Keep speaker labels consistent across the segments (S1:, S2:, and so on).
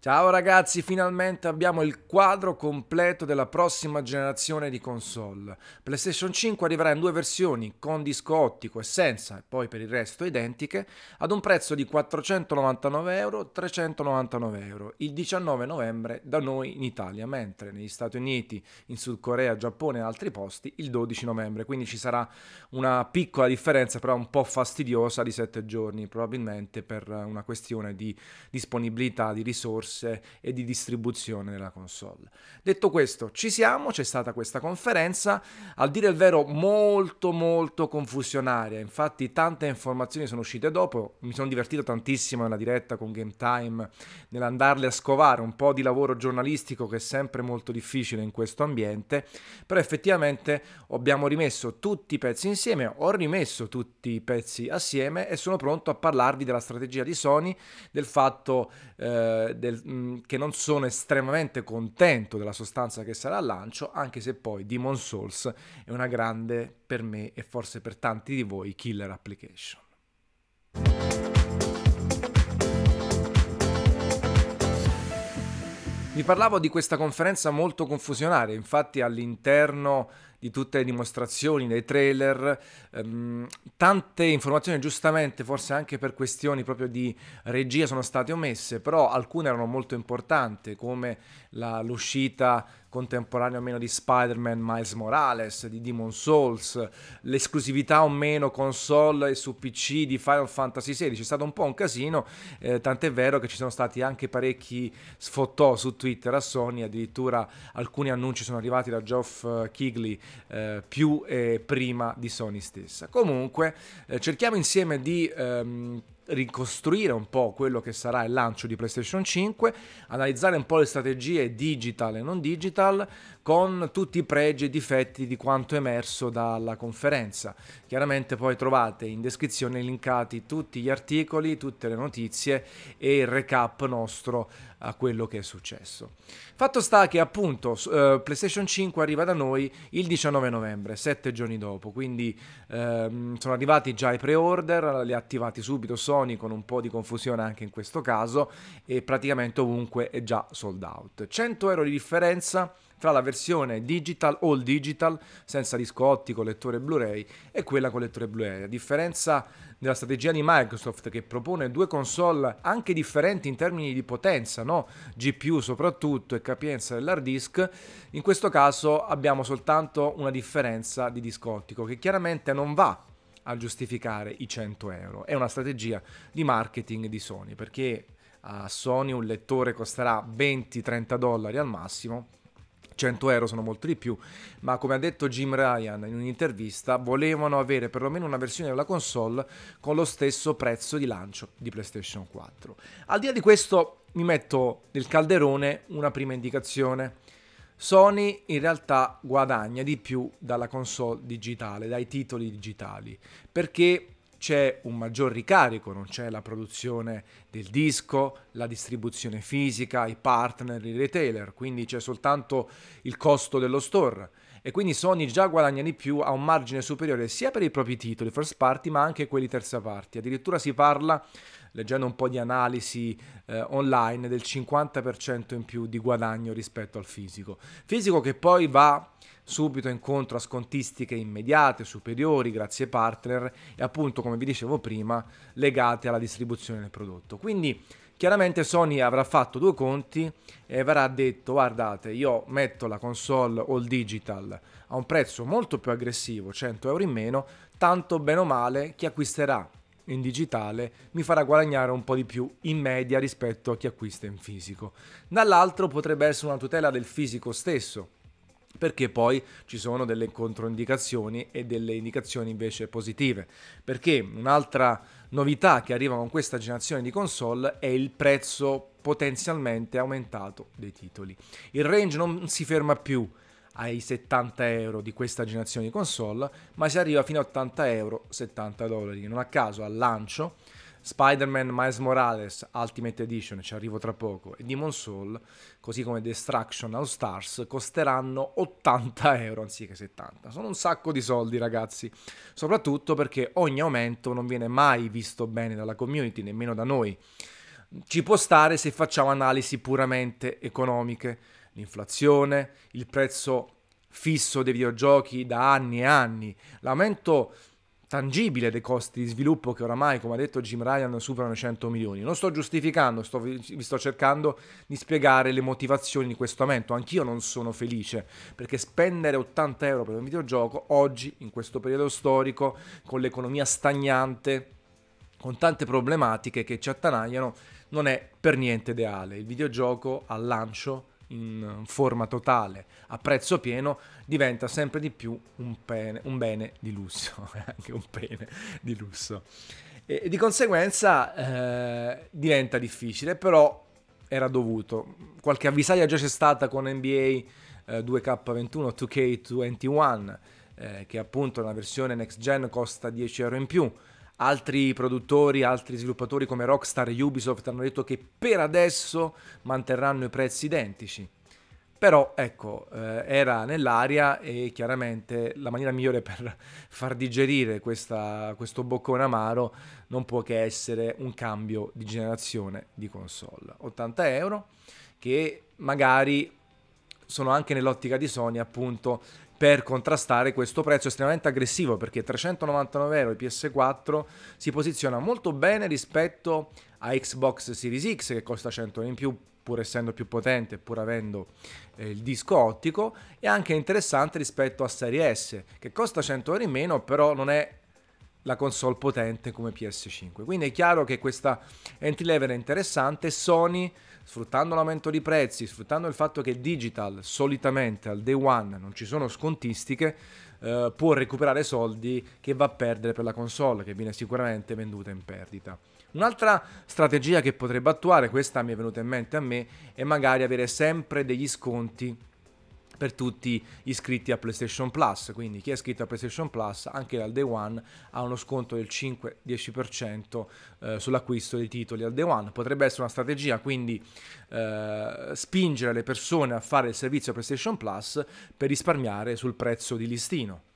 S1: Ciao ragazzi, finalmente abbiamo il quadro completo della prossima generazione di console. PlayStation 5 arriverà in due versioni, con disco ottico e senza, e poi per il resto identiche, ad un prezzo di 499 euro, 399 euro, il 19 novembre da noi in Italia, mentre negli Stati Uniti, in Sud Corea, Giappone e altri posti il 12 novembre. Quindi ci sarà una piccola differenza, però un po' fastidiosa, di 7 giorni, probabilmente per una questione di disponibilità di risorse risorse e di distribuzione della console. Detto questo, ci siamo, c'è stata questa conferenza, al dire il vero molto molto confusionaria, infatti tante informazioni sono uscite dopo, mi sono divertito tantissimo nella diretta con Game Time nell'andarle a scovare, un po' di lavoro giornalistico che è sempre molto difficile in questo ambiente, però effettivamente abbiamo rimesso tutti i pezzi insieme, ho rimesso tutti i pezzi assieme e sono pronto a parlarvi della strategia di Sony, del fatto eh, del che non sono estremamente contento della sostanza che sarà al lancio, anche se poi Demon Souls è una grande, per me e forse per tanti di voi, killer application. Vi parlavo di questa conferenza molto confusionaria, infatti all'interno di tutte le dimostrazioni, dei trailer, ehm, tante informazioni giustamente, forse anche per questioni proprio di regia sono state omesse, però alcune erano molto importanti, come la, l'uscita contemporanea o meno di Spider-Man Miles Morales, di Demon Souls, l'esclusività o meno console e su PC di Final Fantasy XVI, c'è stato un po' un casino, eh, tant'è vero che ci sono stati anche parecchi sfottò su Twitter a Sony, addirittura alcuni annunci sono arrivati da Geoff Kigley eh, più e prima di Sony stessa. Comunque eh, cerchiamo insieme di ehm, ricostruire un po' quello che sarà il lancio di PlayStation 5, analizzare un po' le strategie digital e non digital con tutti i pregi e difetti di quanto emerso dalla conferenza. Chiaramente poi trovate in descrizione linkati tutti gli articoli, tutte le notizie e il recap nostro a quello che è successo. Fatto sta che appunto uh, PlayStation 5 arriva da noi il 19 novembre, sette giorni dopo, quindi uh, sono arrivati già i pre-order, li ha attivati subito Sony con un po' di confusione anche in questo caso e praticamente ovunque è già sold out. 100 euro di differenza tra la versione digital, all digital, senza disco ottico, lettore Blu-ray, e quella con lettore Blu-ray. A differenza della strategia di Microsoft che propone due console anche differenti in termini di potenza, no? GPU soprattutto e capienza dell'hard disk, in questo caso abbiamo soltanto una differenza di disco ottico che chiaramente non va a giustificare i 100 euro. È una strategia di marketing di Sony perché a Sony un lettore costerà 20-30 dollari al massimo 100 euro sono molto di più, ma come ha detto Jim Ryan in un'intervista, volevano avere perlomeno una versione della console con lo stesso prezzo di lancio di PlayStation 4. Al di là di questo mi metto nel calderone una prima indicazione. Sony in realtà guadagna di più dalla console digitale, dai titoli digitali, perché c'è un maggior ricarico, non c'è la produzione del disco, la distribuzione fisica, i partner, i retailer, quindi c'è soltanto il costo dello store. E quindi Sony già guadagna di più, ha un margine superiore sia per i propri titoli first party ma anche quelli terza party. Addirittura si parla, leggendo un po' di analisi eh, online, del 50% in più di guadagno rispetto al fisico. Fisico che poi va subito incontro a scontistiche immediate, superiori, grazie ai partner e appunto, come vi dicevo prima, legate alla distribuzione del prodotto. Quindi chiaramente Sony avrà fatto due conti e avrà detto guardate io metto la console all digital a un prezzo molto più aggressivo, 100 euro in meno, tanto bene o male chi acquisterà in digitale mi farà guadagnare un po' di più in media rispetto a chi acquista in fisico. Dall'altro potrebbe essere una tutela del fisico stesso, perché poi ci sono delle controindicazioni e delle indicazioni invece positive. Perché un'altra novità che arriva con questa generazione di console è il prezzo potenzialmente aumentato dei titoli. Il range non si ferma più ai 70 euro di questa generazione di console, ma si arriva fino a 80 euro, 70 dollari. Non a caso al lancio Spider-Man Miles Morales Ultimate Edition, ci arrivo tra poco, e Demon Soul, così come Destruction All Stars, costeranno 80 euro anziché 70. Sono un sacco di soldi, ragazzi. Soprattutto perché ogni aumento non viene mai visto bene dalla community, nemmeno da noi. ci può stare se facciamo analisi puramente economiche. L'inflazione, il prezzo fisso dei videogiochi da anni e anni, l'aumento tangibile dei costi di sviluppo che oramai, come ha detto Jim Ryan, superano i 100 milioni. Non sto giustificando, sto, vi sto cercando di spiegare le motivazioni di questo aumento. Anch'io non sono felice perché spendere 80 euro per un videogioco oggi, in questo periodo storico, con l'economia stagnante, con tante problematiche che ci attanagliano, non è per niente ideale. Il videogioco al lancio in forma totale a prezzo pieno diventa sempre di più un, pene, un bene di lusso, anche un pene di lusso. E, e di conseguenza eh, diventa difficile, però era dovuto. Qualche avvisaglia già c'è stata con NBA eh, 2K21, 2K21, eh, che appunto una versione next gen costa 10 euro in più Altri produttori, altri sviluppatori come Rockstar e Ubisoft hanno detto che per adesso manterranno i prezzi identici. Però ecco, eh, era nell'aria e chiaramente la maniera migliore per far digerire questa, questo boccone amaro non può che essere un cambio di generazione di console. 80 euro che magari sono anche nell'ottica di Sony appunto per contrastare questo prezzo estremamente aggressivo perché 399 euro di PS4 si posiziona molto bene rispetto a Xbox Series X che costa 100 euro in più pur essendo più potente pur avendo eh, il disco ottico e anche interessante rispetto a Serie S che costa 100 euro in meno però non è la console potente come PS5 quindi è chiaro che questa entry level è interessante. Sony sfruttando l'aumento di prezzi, sfruttando il fatto che digital solitamente al day one non ci sono scontistiche, eh, può recuperare soldi che va a perdere per la console, che viene sicuramente venduta in perdita. Un'altra strategia che potrebbe attuare, questa mi è venuta in mente a me, è magari avere sempre degli sconti per tutti iscritti a PlayStation Plus. Quindi chi è iscritto a PlayStation Plus anche dal day one ha uno sconto del 5-10% eh, sull'acquisto dei titoli al day one. Potrebbe essere una strategia quindi eh, spingere le persone a fare il servizio PlayStation Plus per risparmiare sul prezzo di listino.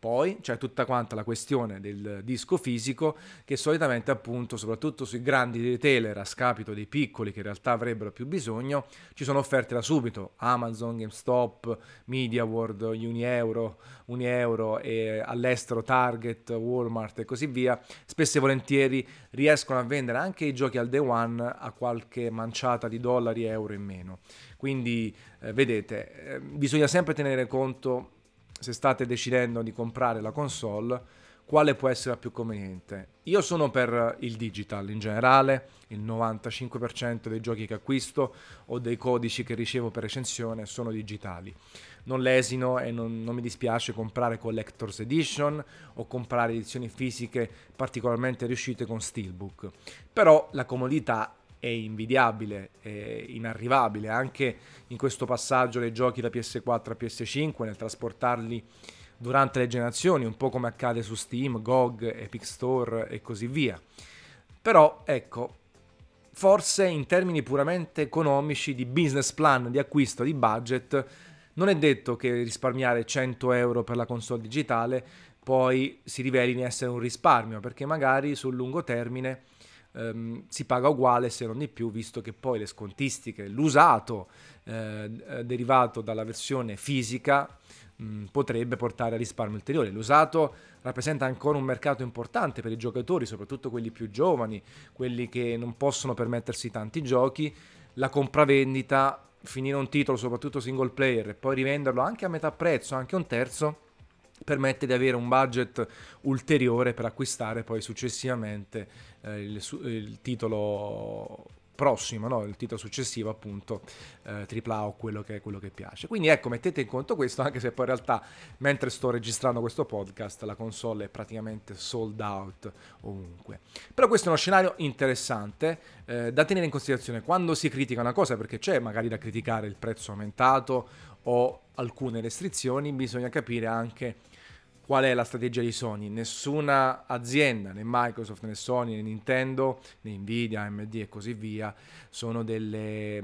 S1: Poi c'è tutta quanta la questione del disco fisico che solitamente appunto, soprattutto sui grandi retailer a scapito dei piccoli che in realtà avrebbero più bisogno, ci sono offerte da subito. Amazon, GameStop, MediaWorld, Unieuro, Unieuro e all'estero Target, Walmart e così via, spesso e volentieri riescono a vendere anche i giochi al day one a qualche manciata di dollari euro in meno. Quindi eh, vedete, eh, bisogna sempre tenere conto se state decidendo di comprare la console, quale può essere la più conveniente. Io sono per il digital in generale, il 95% dei giochi che acquisto o dei codici che ricevo per recensione sono digitali. Non lesino e non, non mi dispiace comprare Collector's Edition o comprare edizioni fisiche particolarmente riuscite con Steelbook. Però la comodità è invidiabile, è inarrivabile, anche in questo passaggio dei giochi da PS4 a PS5, nel trasportarli durante le generazioni, un po' come accade su Steam, GOG, Epic Store e così via. Però, ecco, forse in termini puramente economici, di business plan, di acquisto, di budget, non è detto che risparmiare 100 euro per la console digitale poi si riveli essere un risparmio, perché magari sul lungo termine ehm, si paga uguale se non di più, visto che poi le scontistiche, l'usato eh, eh derivato dalla versione fisica mh, potrebbe portare a risparmio ulteriore. L'usato rappresenta ancora un mercato importante per i giocatori, soprattutto quelli più giovani, quelli che non possono permettersi tanti giochi. La compravendita, finire un titolo, soprattutto single player, e poi rivenderlo anche a metà prezzo, anche un terzo, permette di avere un budget ulteriore per acquistare poi successivamente eh, il, il, titolo prossimo, no? il titolo successivo appunto eh, AAA o quello che, quello che piace. Quindi ecco, mettete in conto questo, anche se poi in realtà mentre sto registrando questo podcast la console è praticamente sold out ovunque. Però questo è uno scenario interessante eh, da tenere in considerazione quando si critica una cosa, perché c'è magari da criticare il prezzo aumentato o alcune restrizioni, bisogna capire anche qual è la strategia di Sony. Nessuna azienda, né Microsoft, né Sony, né Nintendo, né Nvidia, AMD e così via, sono delle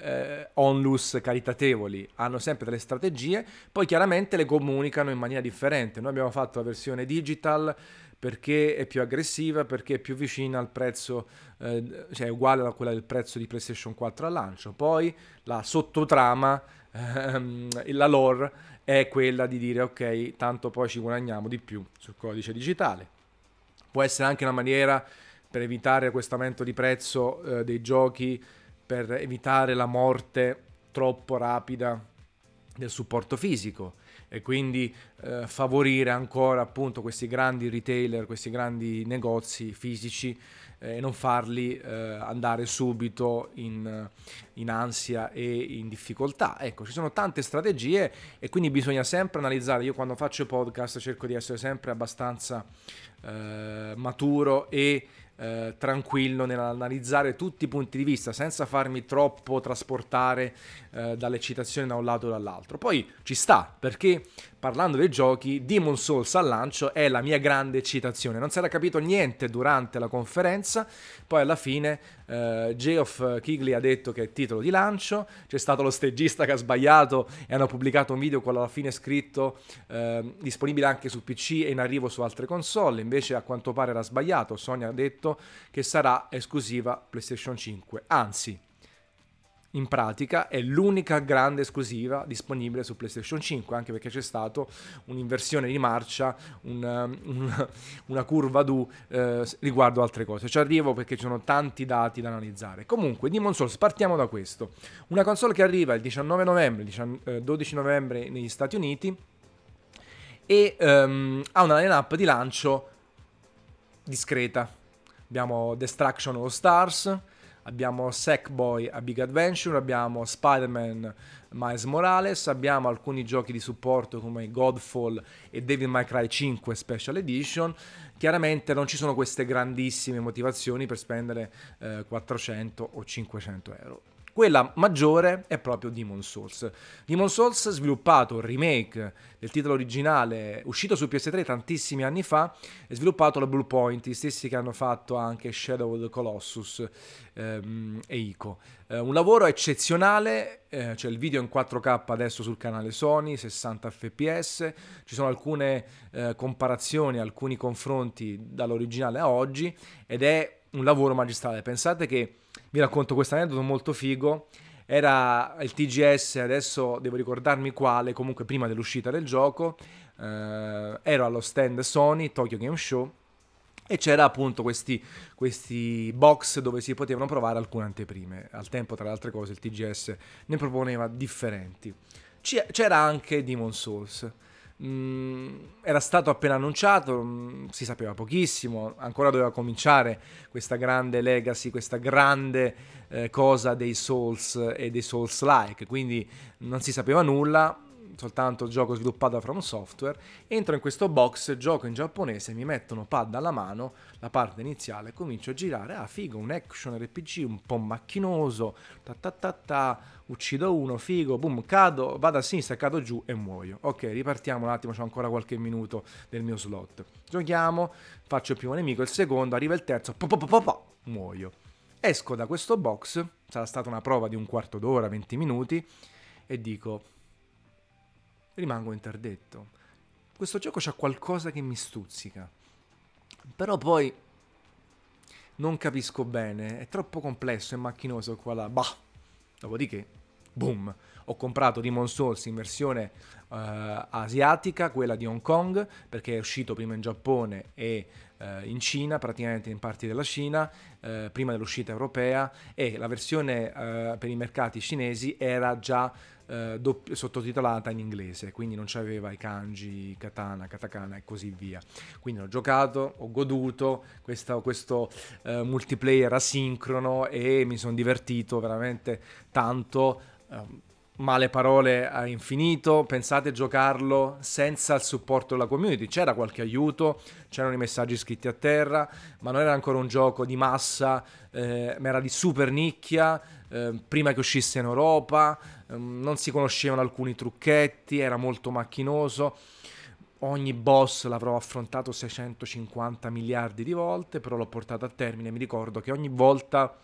S1: eh, onlus caritatevoli, hanno sempre delle strategie, poi chiaramente le comunicano in maniera differente. Noi abbiamo fatto la versione digital perché è più aggressiva, perché è più vicina al prezzo, eh, cioè è uguale a quella del prezzo di PlayStation 4 al lancio. Poi la sottotrama, ehm, la lore, è quella di dire ok, tanto poi ci guadagniamo di più sul codice digitale. Può essere anche una maniera per evitare questo aumento di prezzo eh, dei giochi, per evitare la morte troppo rapida del supporto fisico e quindi eh, favorire ancora appunto questi grandi retailer, questi grandi negozi fisici e non farli eh, andare subito in, in, ansia e in difficoltà. Ecco, ci sono tante strategie e quindi bisogna sempre analizzare. Io quando faccio podcast cerco di essere sempre abbastanza eh, maturo e eh, tranquillo nell'analizzare tutti i punti di vista senza farmi troppo trasportare eh, dall'eccitazione da un lato o dall'altro. Poi ci sta perché parlando dei giochi, Demon Souls al lancio è la mia grande eccitazione. Non si era capito niente durante la conferenza, poi alla fine eh, Geoff Kigley ha detto che è titolo di lancio, c'è stato lo stagista che ha sbagliato e hanno pubblicato un video con alla fine scritto eh, disponibile anche su PC e in arrivo su altre console, invece a quanto pare era sbagliato, Sony ha detto che sarà esclusiva PlayStation 5, anzi in pratica è l'unica grande esclusiva disponibile su PlayStation 5, anche perché c'è stata un'inversione di marcia, un, un, una curva du eh, riguardo altre cose. Ci arrivo perché ci sono tanti dati da analizzare. Comunque, Demon Souls, partiamo da questo. Una console che arriva il 19 novembre, 12 eh, novembre negli Stati Uniti e um, ha una line-up di lancio discreta. Abbiamo Destruction All Stars, abbiamo Sackboy a Big Adventure, abbiamo Spider-Man Miles Morales, abbiamo alcuni giochi di supporto come Godfall e Devil May Cry 5 Special Edition. Chiaramente non ci sono queste grandissime motivazioni per spendere eh, 400 o 500 euro. Quella maggiore è proprio Demon Souls. Demon Souls, sviluppato, remake del titolo originale, uscito su PS3 tantissimi anni fa, è sviluppato da Bluepoint, gli stessi che hanno fatto anche Shadow of the Colossus ehm, e Ico. Eh, un lavoro eccezionale, eh, c'è il video in 4K adesso sul canale Sony, 60 fps, ci sono alcune eh, comparazioni, alcuni confronti dall'originale a oggi ed è un lavoro magistrale. Pensate che vi racconto questo aneddoto molto figo. Era il TGS, adesso devo ricordarmi quale, comunque prima dell'uscita del gioco. Eh, ero allo stand Sony, Tokyo Game Show, e c'era appunto questi, questi, box dove si potevano provare alcune anteprime. Al tempo, tra le altre cose, il TGS ne proponeva differenti. C'era anche Demon Souls. Mm, era stato appena annunciato, mm, si sapeva pochissimo, ancora doveva cominciare questa grande legacy, questa grande eh, cosa dei Souls e dei Souls-like, quindi non si sapeva nulla, soltanto gioco sviluppato da From Software, entro in questo box, gioco in giapponese, mi mettono pad alla mano, la parte iniziale, comincio a girare, ah figo, un action RPG un po' macchinoso, ta ta ta ta, uccido uno, figo, boom, cado, vado a sinistra, cado giù e muoio. Ok, ripartiamo un attimo, c'ho ancora qualche minuto del mio slot. Giochiamo, faccio il primo nemico, il secondo, arriva il terzo, po, po, po, po, muoio. Esco da questo box, sarà stata una prova di un quarto d'ora, 20 minuti, e dico, rimango interdetto. Questo gioco c'ha qualcosa che mi stuzzica. Però poi non capisco bene, è troppo complesso e macchinoso qua là. Bah. Dopodiché, boom, ho comprato Demon Souls in versione uh, asiatica, quella di Hong Kong, perché è uscito prima in Giappone e uh, in Cina, praticamente in parti della Cina, uh, prima dell'uscita europea, e la versione per i mercati cinesi era già eh, dopp- sottotitolata in inglese, quindi non c'aveva i kanji, katana, katakana e così via. Quindi ho giocato, ho goduto questa, questo eh, multiplayer asincrono e mi sono divertito veramente tanto. Eh, male parole a infinito, pensate a giocarlo senza il supporto della community, c'era qualche aiuto, c'erano i messaggi scritti a terra, ma non era ancora un gioco di massa, eh, ma era di super nicchia, eh, prima che uscisse in Europa, eh, non si conoscevano alcuni trucchetti, era molto macchinoso. Ogni boss l'avrò affrontato 650 miliardi di volte, però l'ho portato a termine. Mi ricordo che ogni volta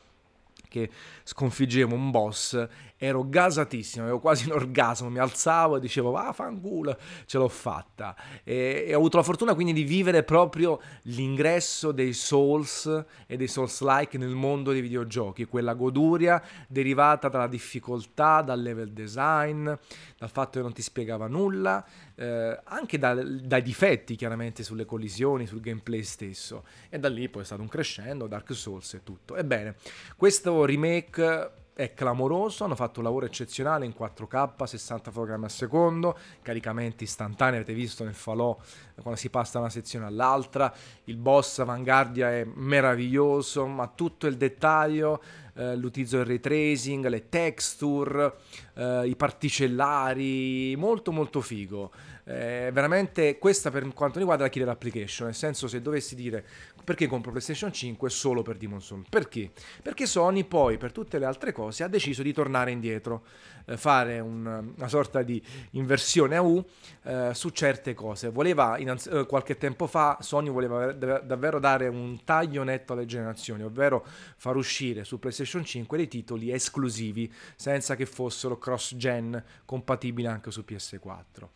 S1: che sconfiggevo un boss ero gasatissimo, avevo quasi un orgasmo, mi alzavo e dicevo va fanculo, ce l'ho fatta. E, e, ho avuto la fortuna quindi di vivere proprio l'ingresso dei Souls e dei Souls-like nel mondo dei videogiochi, quella goduria derivata dalla difficoltà, dal level design, dal fatto che non ti spiegava nulla, eh, anche da, dai difetti chiaramente sulle collisioni, sul gameplay stesso. E da lì poi è stato un crescendo, Dark Souls e tutto. Ebbene, questo remake è clamoroso, hanno fatto un lavoro eccezionale in 4K, 60 fotogrammi al secondo, caricamenti istantanei, avete visto nel falò quando si passa da una sezione all'altra, il boss Avanguardia è meraviglioso, ma tutto il dettaglio, eh, l'utilizzo del ray tracing, le texture, eh, i particellari, molto molto figo. Eh, veramente questa per quanto riguarda la killer application, nel senso se dovessi dire perché compro PlayStation 5 solo per Demon Soul? Perché? Perché Sony poi per tutte le altre cose ha deciso di tornare indietro, eh, fare un, una sorta di inversione a U eh, su certe cose. Voleva innanzi- eh, qualche tempo fa Sony voleva dav- davvero dare un taglio netto alle generazioni, ovvero far uscire su PlayStation 5 dei titoli esclusivi senza che fossero cross gen compatibili anche su PS4.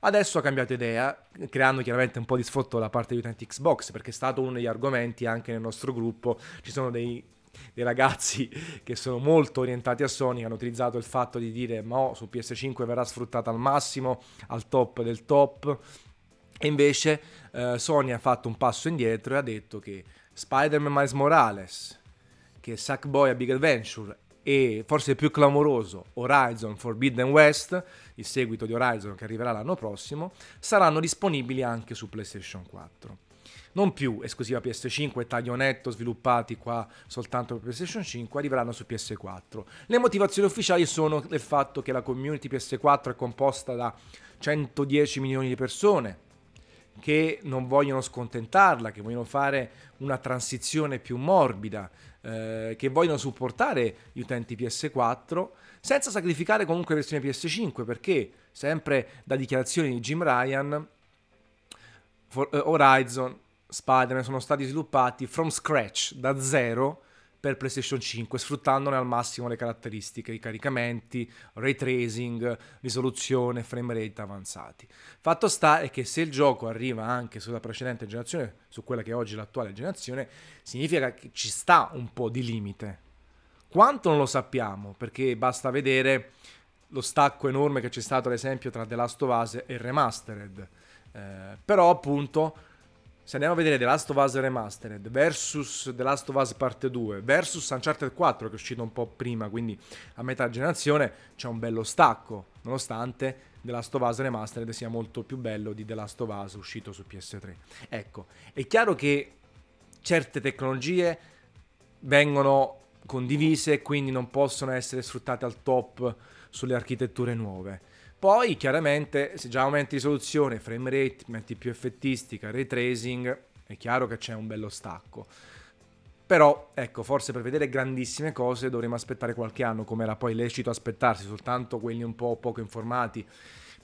S1: Adesso ha cambiato idea, creando chiaramente un po' di sfotto da parte degli utenti Xbox, perché è stato uno degli argomenti anche nel nostro gruppo. Ci sono dei, dei ragazzi che sono molto orientati a Sony, hanno utilizzato il fatto di dire ma oh, su PS5 verrà sfruttata al massimo, al top del top. E invece eh, Sony ha fatto un passo indietro e ha detto che Spider-Man Miles Morales, che Sackboy a Big Adventure e forse più clamoroso Horizon Forbidden West, il seguito di Horizon che arriverà l'anno prossimo, saranno disponibili anche su PlayStation 4. Non più esclusiva PS5 e taglio netto sviluppati qua soltanto per PlayStation 5, arriveranno su PS4. Le motivazioni ufficiali sono del fatto che la community PS4 è composta da 110 milioni di persone, che non vogliono scontentarla, che vogliono fare una transizione più morbida, eh, che vogliono supportare gli utenti PS4 senza sacrificare comunque le versioni PS5 perché sempre da dichiarazioni di Jim Ryan For, uh, Horizon, Spider-Man sono stati sviluppati from scratch, da zero per PlayStation 5, sfruttandone al massimo le caratteristiche, i caricamenti, ray tracing, risoluzione, frame rate avanzati. Fatto sta è che se il gioco arriva anche sulla precedente generazione, su quella che è oggi l'attuale generazione, significa che ci sta un po' di limite. Quanto non lo sappiamo, perché basta vedere lo stacco enorme che c'è stato ad esempio tra The Last of Us e Remastered. Eh, però appunto se andiamo a vedere The Last of Us Remastered versus The Last of Us Parte 2 versus Uncharted 4 che è uscito un po' prima, quindi a metà generazione, c'è un bello stacco, nonostante The Last of Us Remastered sia molto più bello di The Last of Us uscito su PS3. Ecco, è chiaro che certe tecnologie vengono condivise e quindi non possono essere sfruttate al top sulle architetture nuove poi chiaramente se già aumenti risoluzione, frame rate, metti più effettistica, ray tracing, è chiaro che c'è un bello stacco. Però, ecco, forse per vedere grandissime cose dovremo aspettare qualche anno, come era poi lecito aspettarsi, soltanto quelli un po' poco informati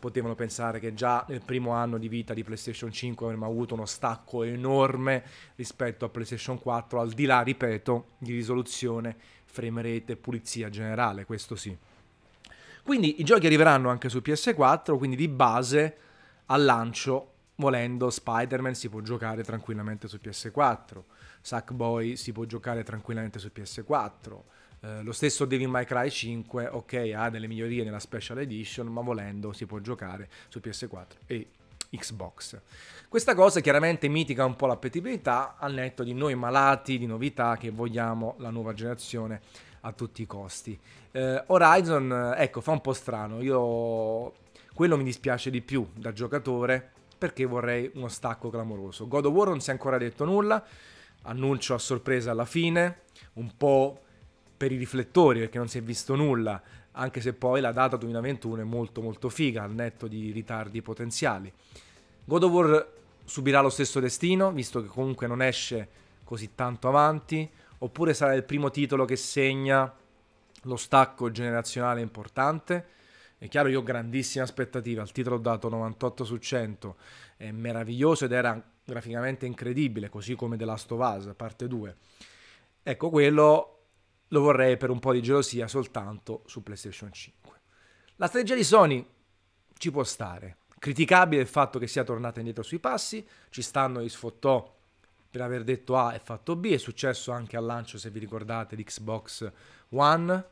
S1: potevano pensare che già nel primo anno di vita di PlayStation 5 avremmo avuto uno stacco enorme rispetto a PlayStation 4, al di là, ripeto, di risoluzione, frame rate e pulizia generale, questo sì. Quindi i giochi arriveranno anche su PS4, quindi di base al lancio, volendo Spider-Man si può giocare tranquillamente su PS4, Sackboy si può giocare tranquillamente su PS4. Eh, lo stesso Devil May Cry 5, ok, ha delle migliorie nella Special Edition, ma volendo si può giocare su PS4 e Xbox. Questa cosa chiaramente mitiga un po' l'appetibilità al netto di noi malati di novità che vogliamo la nuova generazione a tutti i costi. Eh, Horizon, ecco, fa un po' strano. Io quello mi dispiace di più da giocatore perché vorrei uno stacco clamoroso. God of War non si è ancora detto nulla, annuncio a sorpresa alla fine, un po' per i riflettori perché non si è visto nulla, anche se poi la data 2021 è molto molto figa al netto di ritardi potenziali. God of War subirà lo stesso destino, visto che comunque non esce così tanto avanti, oppure sarà il primo titolo che segna lo stacco generazionale importante. È chiaro, io ho grandissime aspettative, al titolo ho dato 98 su 100, è meraviglioso ed era graficamente incredibile, così come The Last of Us, parte 2. Ecco, quello lo vorrei per un po' di gelosia soltanto su PlayStation 5. La strategia di Sony ci può stare. Criticabile il fatto che sia tornata indietro sui passi, ci stanno gli sfottò per aver detto A e fatto B, è successo anche al lancio, se vi ricordate, di Xbox One,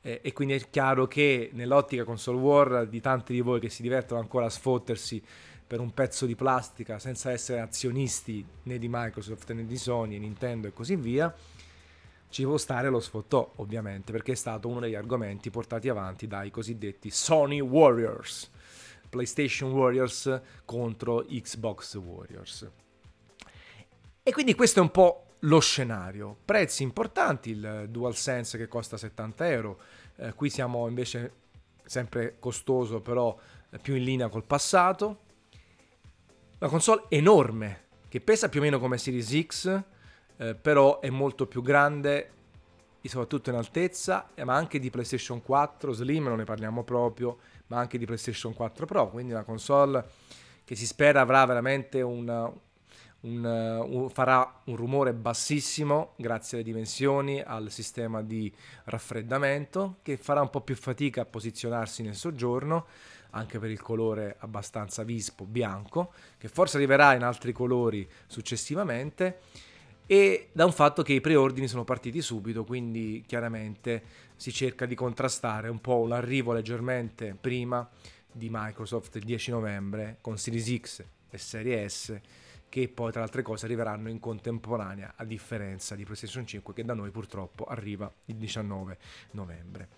S1: eh, e quindi è chiaro che nell'ottica console war di tanti di voi che si divertono ancora a sfottersi per un pezzo di plastica senza essere azionisti né di Microsoft né di Sony, Nintendo e così via, ci può stare lo sfottò ovviamente perché è stato uno degli argomenti portati avanti dai cosiddetti Sony Warriors, PlayStation Warriors contro Xbox Warriors. E quindi questo è un po' lo scenario. Prezzi importanti, il DualSense che costa 70 euro, eh, qui siamo invece sempre costoso però più in linea col passato. La console enorme, che pesa più o meno come Series X, eh, però è molto più grande, soprattutto in altezza, ma anche di PlayStation 4, Slim non ne parliamo proprio, ma anche di PlayStation 4 Pro, quindi una console che si spera avrà veramente una, un, un, farà un rumore bassissimo grazie alle dimensioni, al sistema di raffreddamento, che farà un po' più fatica a posizionarsi nel soggiorno, anche per il colore abbastanza vispo bianco, che forse arriverà in altri colori successivamente, e da un fatto che i preordini sono partiti subito, quindi chiaramente si cerca di contrastare un po' l'arrivo leggermente prima di Microsoft il 10 novembre con Series X e Serie S che poi tra le altre cose arriveranno in contemporanea a differenza di PlayStation 5 che da noi purtroppo arriva il 19 novembre.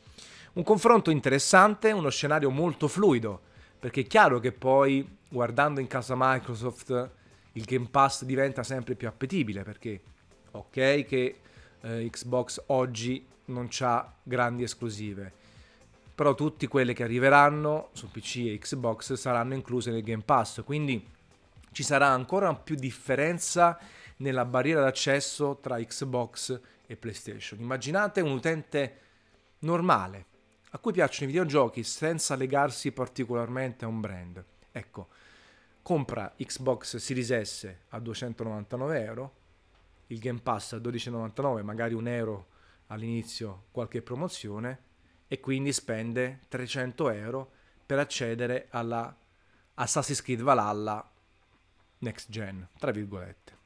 S1: Un confronto interessante, uno scenario molto fluido, perché è chiaro che poi guardando in casa Microsoft il Game Pass diventa sempre più appetibile perché ok che eh, Xbox oggi non ha grandi esclusive, però tutte quelle che arriveranno su PC e Xbox saranno incluse nel Game Pass, quindi ci sarà ancora più differenza nella barriera d'accesso tra Xbox e PlayStation. Immaginate un utente normale a cui piacciono i videogiochi senza legarsi particolarmente a un brand. Ecco, compra Xbox Series S a 299 euro, il Game Pass a 12,99, magari un euro all'inizio qualche promozione e quindi spende 300 euro per accedere alla Assassin's Creed Valhalla next gen, tra virgolette.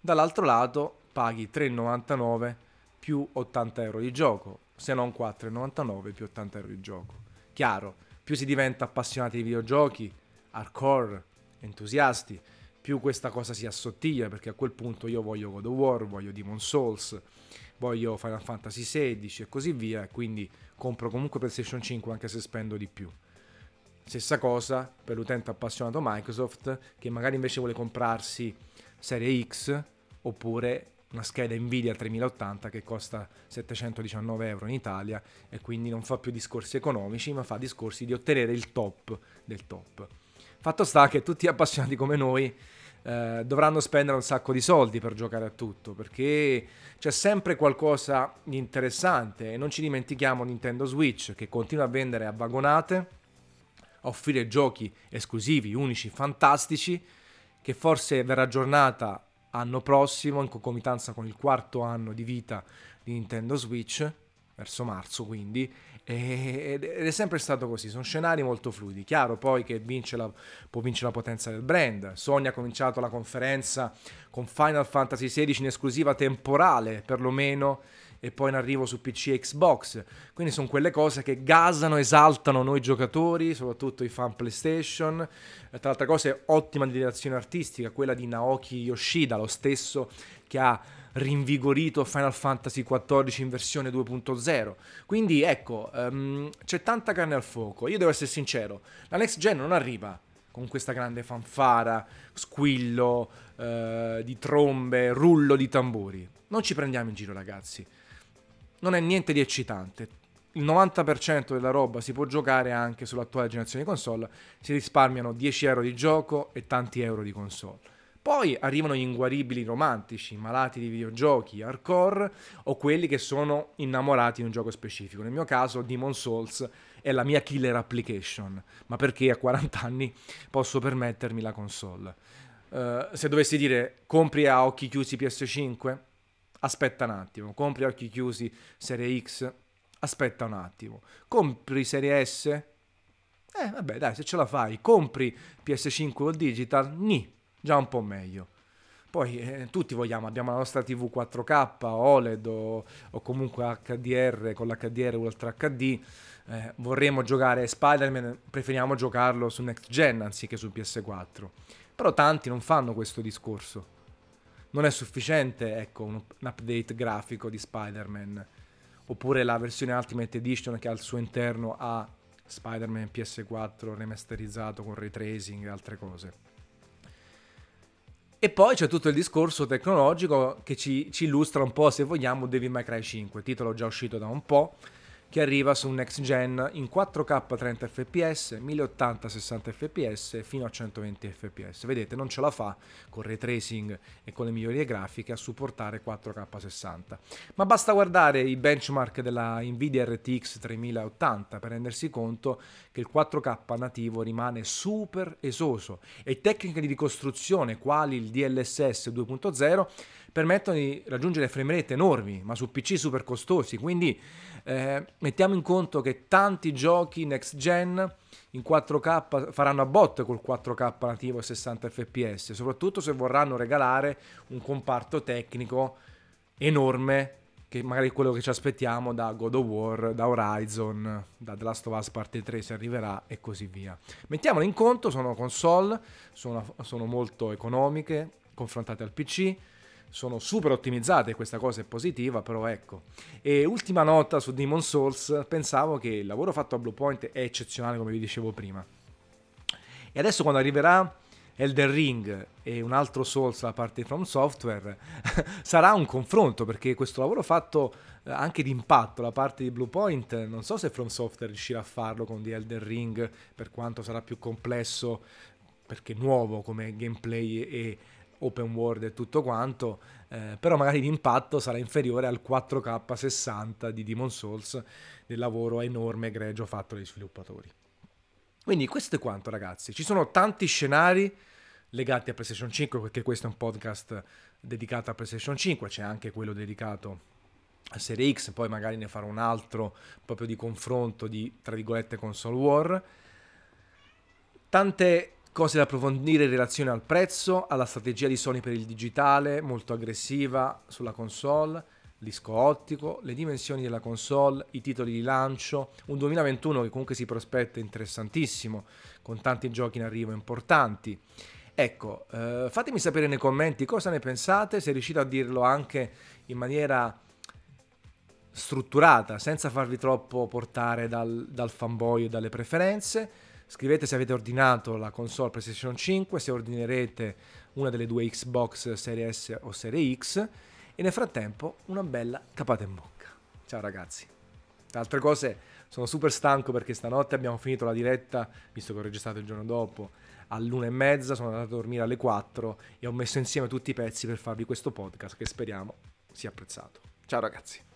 S1: Dall'altro lato paghi 3,99 più 80 euro di gioco, se non 4,99 più 80 euro di gioco. Chiaro, più si diventa appassionati di videogiochi, hardcore, entusiasti, più questa cosa si assottiglia perché a quel punto io voglio God of War, voglio Demon Souls, voglio Final Fantasy XVI e così via, quindi compro comunque PlayStation 5 anche se spendo di più. Stessa cosa per l'utente appassionato Microsoft che magari invece vuole comprarsi Serie X oppure una scheda Nvidia 3080 che costa 719 euro in Italia e quindi non fa più discorsi economici ma fa discorsi di ottenere il top del top. Fatto sta che tutti appassionati come noi eh, dovranno spendere un sacco di soldi per giocare a tutto perché c'è sempre qualcosa di interessante e non ci dimentichiamo Nintendo Switch che continua a vendere a vagonate a offrire giochi esclusivi, unici, fantastici, che forse verrà aggiornata anno prossimo in concomitanza con il quarto anno di vita di Nintendo Switch, verso marzo quindi, ed è sempre stato così, sono scenari molto fluidi. Chiaro poi che vince la, può vincere la potenza del brand. Sony ha cominciato la conferenza con Final Fantasy XVI in esclusiva temporale, perlomeno e poi in arrivo su PC e Xbox. Quindi sono quelle cose che gasano, esaltano noi giocatori, soprattutto i fan PlayStation. Tra l'altra cosa ottima direzione artistica, quella di Naoki Yoshida, lo stesso che ha rinvigorito Final Fantasy XIV in versione 2.0. Quindi ecco, um, c'è tanta carne al fuoco. Io devo essere sincero, la next gen non arriva con questa grande fanfara, squillo uh, di trombe, rullo di tamburi. Non ci prendiamo in giro, ragazzi non è niente di eccitante. Il 90% della roba si può giocare anche sull'attuale generazione di console, si risparmiano 10 euro di gioco e tanti euro di console. Poi arrivano gli inguaribili romantici, malati di videogiochi, hardcore o quelli che sono innamorati di un gioco specifico. Nel mio caso Demon Souls è la mia killer application, ma perché a 40 anni posso permettermi la console. Uh, se dovessi dire compri a occhi chiusi PS5, aspetta un attimo, compri occhi chiusi Serie X, aspetta un attimo, compri Serie S, eh vabbè dai se ce la fai, compri PS5 o digital, ni, già un po' meglio. Poi eh, tutti vogliamo, abbiamo la nostra TV 4K, OLED o, o comunque HDR con l'HDR Ultra HD, eh, vorremmo giocare Spider-Man, preferiamo giocarlo su Next Gen anziché su PS4. Però tanti non fanno questo discorso. Non è sufficiente, ecco, un, un update grafico di Spider-Man oppure la versione Ultimate Edition che al suo interno ha Spider-Man PS4 remasterizzato con ray tracing e altre cose. E poi c'è tutto il discorso tecnologico che ci, ci illustra un po', se vogliamo, Devil May Cry 5, titolo già uscito da un po', che arriva su next gen in 4K 30 fps, 1080 60 fps fino a 120 fps. Vedete, non ce la fa con ray tracing e con le migliorie grafiche a supportare 4K 60. Ma basta guardare i benchmark della Nvidia RTX 3080 per rendersi conto che il 4K nativo rimane super esoso e tecniche di ricostruzione quali il DLSS 2.0 permettono di raggiungere frame rate enormi, ma su PC super costosi, quindi eh, mettiamo in conto che tanti giochi next gen in 4K faranno a bot col 4K nativo e 60 fps, soprattutto se vorranno regalare un comparto tecnico enorme che magari è quello che ci aspettiamo da God of War, da Horizon, da The Last of Us Parte 3 se arriverà e così via. Mettiamolo in conto, sono console, sono, sono molto economiche confrontate al PC, sono super ottimizzate, questa cosa è positiva, però ecco. E ultima nota su Demon Souls, pensavo che il lavoro fatto a Bluepoint è eccezionale come vi dicevo prima. E adesso quando arriverà Elden Ring e un altro Souls da parte di From Software, sarà un confronto perché questo lavoro fatto eh, anche di impatto da parte di Bluepoint, non so se From Software riuscirà a farlo con The Elden Ring per quanto sarà più complesso perché nuovo come gameplay e open world e tutto quanto, eh, però magari l'impatto sarà inferiore al 4K 60 di Demon Souls del lavoro enorme egregio fatto dai sviluppatori. Quindi questo è quanto ragazzi, ci sono tanti scenari legati a PlayStation 5 perché questo è un podcast dedicato a PlayStation 5, c'è anche quello dedicato a Serie X, poi magari ne farò un altro proprio di confronto di tra virgolette console war. Tante cose da approfondire in relazione al prezzo, alla strategia di Sony per il digitale, molto aggressiva sulla console, disco ottico, le dimensioni della console, i titoli di lancio, un 2021 che comunque si prospetta interessantissimo, con tanti giochi in arrivo importanti. Ecco, eh, fatemi sapere nei commenti cosa ne pensate, se riuscite a dirlo anche in maniera strutturata, senza farvi troppo portare dal, dal fanboy e dalle preferenze. Scrivete se avete ordinato la console PlayStation 5, se ordinerete una delle due Xbox Serie S o Serie X e nel frattempo una bella capata in bocca. Ciao ragazzi. Altre cose, sono super stanco perché stanotte abbiamo finito la diretta, visto che ho registrato il giorno dopo, all'una e mezza, sono andato a dormire alle 4 e ho messo insieme tutti i pezzi per farvi questo podcast che speriamo sia apprezzato. Ciao ragazzi.